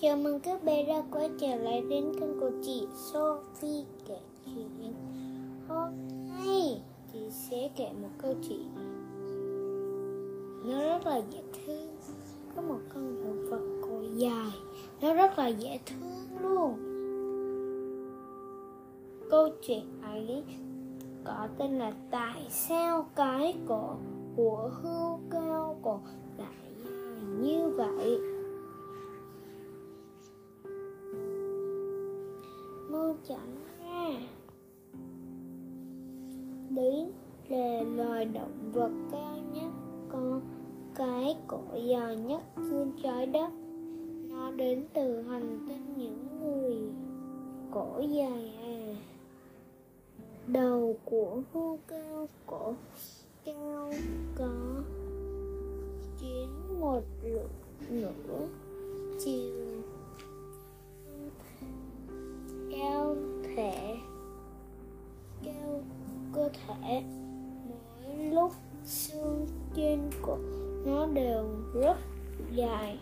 Chào mừng các bé đã quay trở lại đến kênh của chị Sophie kể chuyện. Hôm nay chị sẽ kể một câu chuyện Nó rất là dễ thương. Có một con động vật cổ dài, Nó rất là dễ thương luôn. Câu chuyện ấy có tên là Tại sao cái cổ của hươu cao cổ lại dài như vậy? Chẳng ra. Lý là loài động vật cao nhất có cái cổ dài nhất trên trái đất. Nó đến từ hành tinh những người cổ dài à đầu của hươu cao cổ cao, có chín một lượng nửa chiều. Thể mỗi lúc xương trên cổ nó đều rất dài.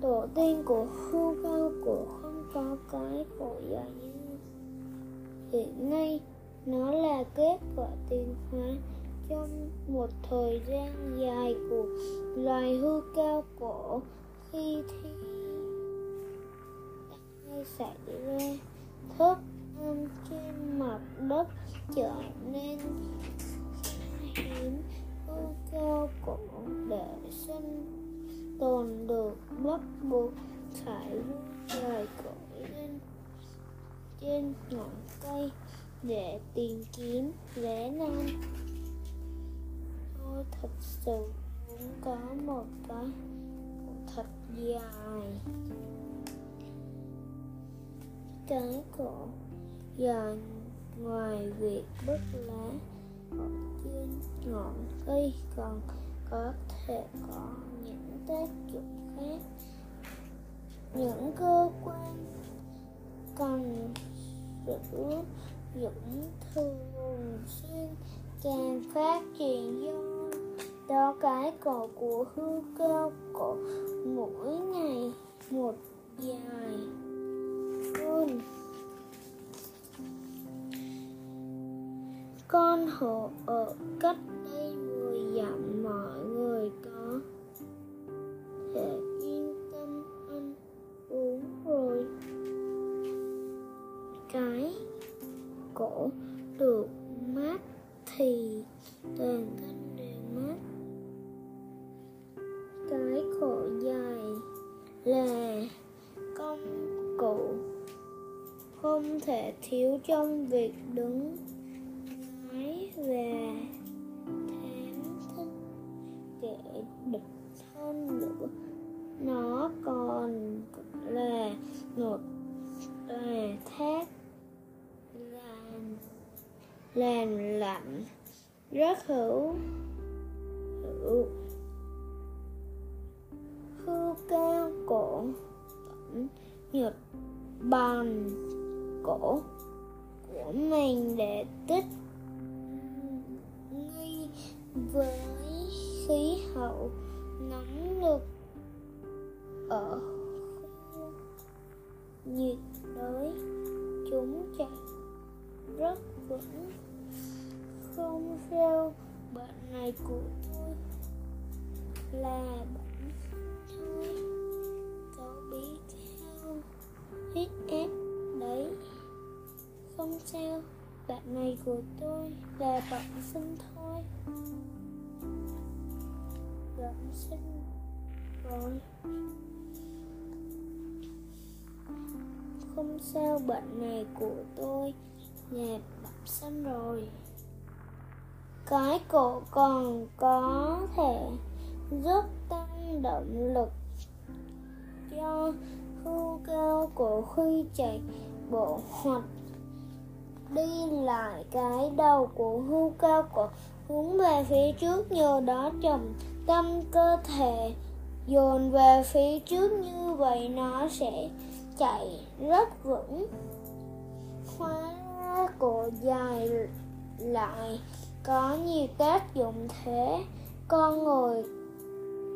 Tổ tiên của hươu cao cổ không có cái cổ dài như hiện nay. Nó là kết quả tiến hóa trong một thời gian dài của loài hươu cao cổ. Khi thi hay xảy ra thức mặt đất trở nên hiếm. Cơ cũng để sinh tồn được bắt buộc phải rời cõi lên trên ngọn cây để tìm kiếm lẽ non tôi thật sự muốn có một cái thật dài. Cái cổ dài ngoài việc bứt lá trên ngọn cây, còn có thể có những tác dụng khác. Những cơ quan cần sử dưỡng thường xuyên càng phát triển do đó, cái cổ của hươu cao cổ mỗi ngày một dài hơn. Con hổ ở cách đây 10 dặm, mọi người có thể yên tâm ăn uống rồi. Cái cổ được mát thì toàn thân đều mát. Cái cổ dài là công cụ không thể thiếu trong việc đứng làm lạnh rất hữu hữu. Hư cao cổ tổng nhật bằng cổ của mình để tích nghi với khí hậu nóng nực ở khu nhiệt đới. Chúng chạy rất vững không sao bệnh này của tôi là bệnh thôi cậu bị theo hết ép đấy. Không sao bệnh này của tôi là bệnh sinh thôi. Bệnh sinh rồi. Không sao bệnh này của tôi là xong rồi. Cái cổ còn có thể giúp tăng động lực cho khu cao của khi chạy bộ hoặc đi lại cái đầu của khu cao cổ hướng về phía trước nhờ đó trầm tâm cơ thể dồn về phía trước như vậy nó sẽ chạy rất vững. Hóa cổ dài lại. Có nhiều tác dụng thế. Con người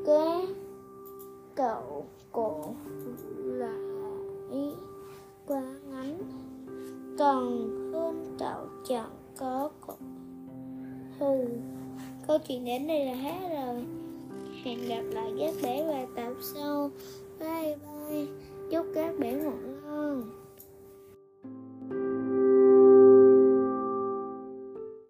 kế cậu cổ lại quá ngắn. Còn hơn cậu chẳng có cổ hừ, câu chuyện đến đây là hết rồi. Hẹn gặp lại các bé vào tập sau. Bye bye. Chúc các bé ngủ